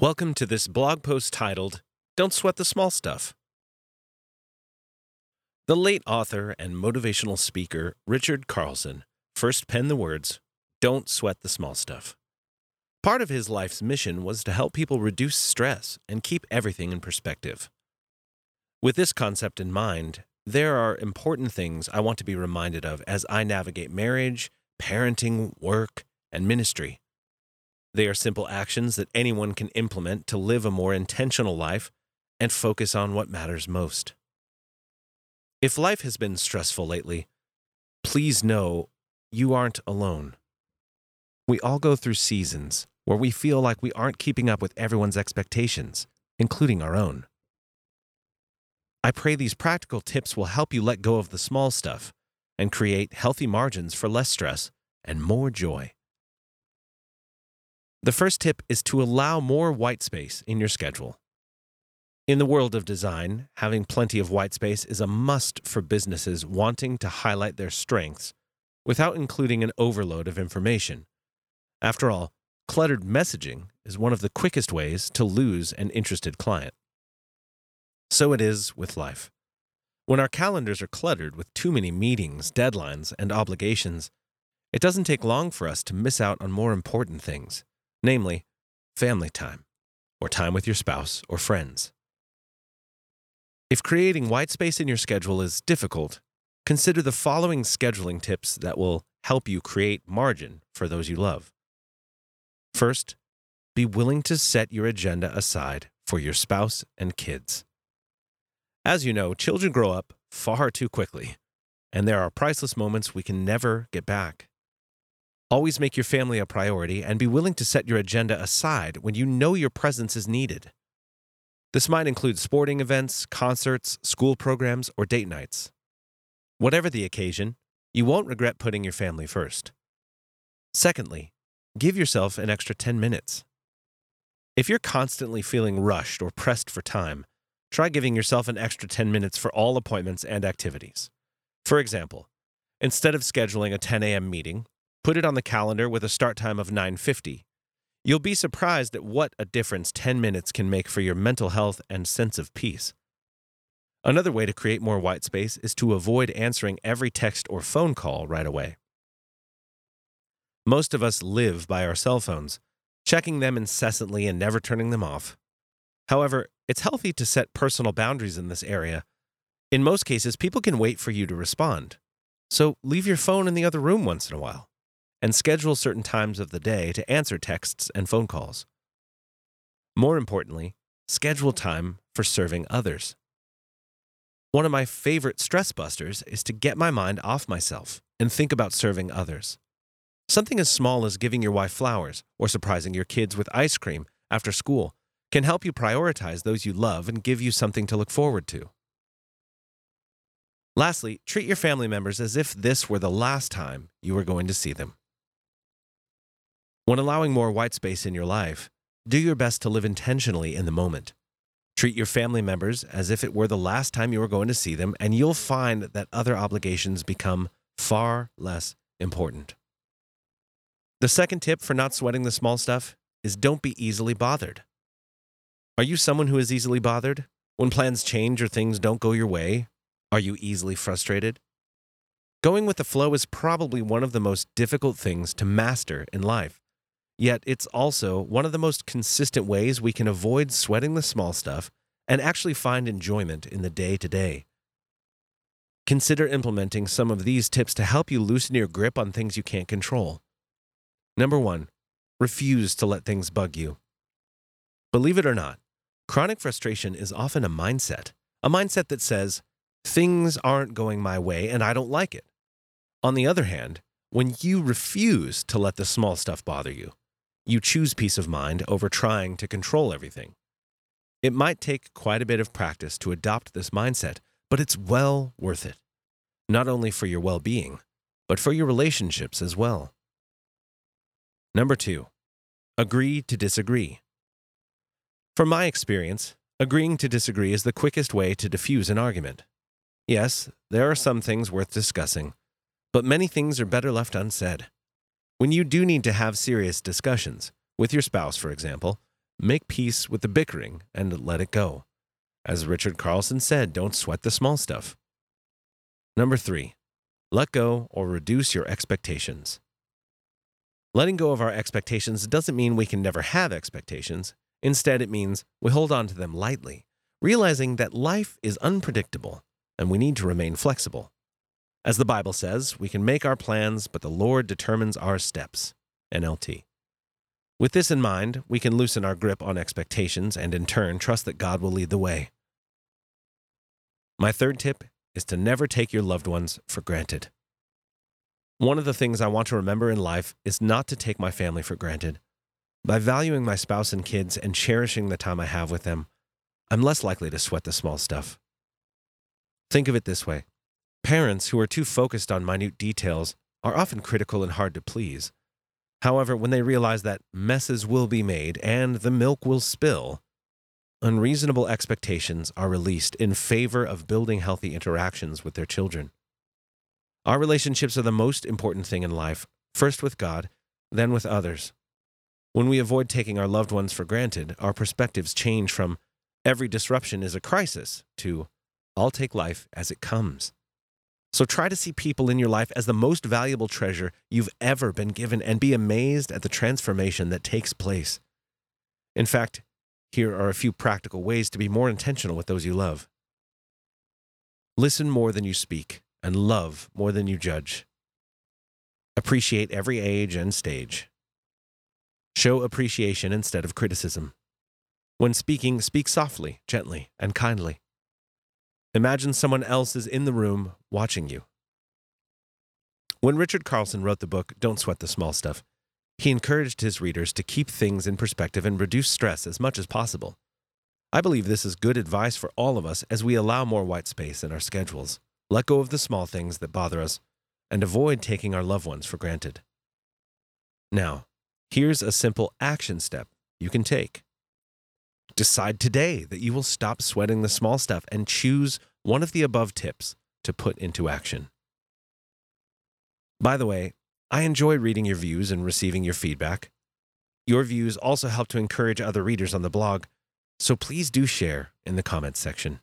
Welcome to this blog post titled, Don't Sweat the Small Stuff. The late author and motivational speaker Richard Carlson first penned the words, Don't sweat the small stuff. Part of his life's mission was to help people reduce stress and keep everything in perspective. With this concept in mind, there are important things I want to be reminded of as I navigate marriage, parenting, work, and ministry. They are simple actions that anyone can implement to live a more intentional life and focus on what matters most. If life has been stressful lately, please know you aren't alone. We all go through seasons where we feel like we aren't keeping up with everyone's expectations, including our own. I pray these practical tips will help you let go of the small stuff and create healthy margins for less stress and more joy. The first tip is to allow more white space in your schedule. In the world of design, having plenty of white space is a must for businesses wanting to highlight their strengths without including an overload of information. After all, cluttered messaging is one of the quickest ways to lose an interested client. So it is with life. When our calendars are cluttered with too many meetings, deadlines, and obligations, it doesn't take long for us to miss out on more important things, namely, family time, or time with your spouse or friends. If creating white space in your schedule is difficult, consider the following scheduling tips that will help you create margin for those you love. First, be willing to set your agenda aside for your spouse and kids. As you know, children grow up far too quickly, and there are priceless moments we can never get back. Always make your family a priority and be willing to set your agenda aside when you know your presence is needed. This might include sporting events, concerts, school programs, or date nights. Whatever the occasion, you won't regret putting your family first. Secondly, give yourself an extra 10 minutes. If you're constantly feeling rushed or pressed for time, try giving yourself an extra 10 minutes for all appointments and activities. For example, instead of scheduling a 10 a.m. meeting, put it on the calendar with a start time of 9:50. You'll be surprised at what a difference 10 minutes can make for your mental health and sense of peace. Another way to create more white space is to avoid answering every text or phone call right away. Most of us live by our cell phones, checking them incessantly and never turning them off. However, it's healthy to set personal boundaries in this area. In most cases, people can wait for you to respond. So leave your phone in the other room once in a while and schedule certain times of the day to answer texts and phone calls. More importantly, schedule time for serving others. One of my favorite stress busters is to get my mind off myself and think about serving others. Something as small as giving your wife flowers or surprising your kids with ice cream after school can help you prioritize those you love and give you something to look forward to. Lastly, treat your family members as if this were the last time you were going to see them. When allowing more white space in your life, do your best to live intentionally in the moment. Treat your family members as if it were the last time you were going to see them, and you'll find that other obligations become far less important. The second tip for not sweating the small stuff is don't be easily bothered. Are you someone who is easily bothered? When plans change or things don't go your way, are you easily frustrated? Going with the flow is probably one of the most difficult things to master in life. Yet it's also one of the most consistent ways we can avoid sweating the small stuff and actually find enjoyment in the day to day. Consider implementing some of these tips to help you loosen your grip on things you can't control. Number one, refuse to let things bug you. Believe it or not, Chronic frustration is often a mindset, a mindset that says, things aren't going my way and I don't like it. On the other hand, when you refuse to let the small stuff bother you, you choose peace of mind over trying to control everything. It might take quite a bit of practice to adopt this mindset, but it's well worth it, not only for your well being, but for your relationships as well. Number two, agree to disagree. From my experience, agreeing to disagree is the quickest way to diffuse an argument. Yes, there are some things worth discussing, but many things are better left unsaid. When you do need to have serious discussions, with your spouse, for example, make peace with the bickering and let it go. As Richard Carlson said, don't sweat the small stuff. Number three, let go or reduce your expectations. Letting go of our expectations doesn't mean we can never have expectations. Instead, it means we hold on to them lightly, realizing that life is unpredictable and we need to remain flexible. As the Bible says, we can make our plans, but the Lord determines our steps. NLT. With this in mind, we can loosen our grip on expectations and in turn trust that God will lead the way. My third tip is to never take your loved ones for granted. One of the things I want to remember in life is not to take my family for granted. By valuing my spouse and kids and cherishing the time I have with them, I'm less likely to sweat the small stuff. Think of it this way parents who are too focused on minute details are often critical and hard to please. However, when they realize that messes will be made and the milk will spill, unreasonable expectations are released in favor of building healthy interactions with their children. Our relationships are the most important thing in life, first with God, then with others. When we avoid taking our loved ones for granted, our perspectives change from every disruption is a crisis to I'll take life as it comes. So try to see people in your life as the most valuable treasure you've ever been given and be amazed at the transformation that takes place. In fact, here are a few practical ways to be more intentional with those you love. Listen more than you speak and love more than you judge. Appreciate every age and stage. Show appreciation instead of criticism. When speaking, speak softly, gently, and kindly. Imagine someone else is in the room watching you. When Richard Carlson wrote the book Don't Sweat the Small Stuff, he encouraged his readers to keep things in perspective and reduce stress as much as possible. I believe this is good advice for all of us as we allow more white space in our schedules let go of the small things that bother us, and avoid taking our loved ones for granted. Now, here's a simple action step you can take. Decide today that you will stop sweating the small stuff and choose one of the above tips to put into action. By the way, I enjoy reading your views and receiving your feedback. Your views also help to encourage other readers on the blog, so please do share in the comments section.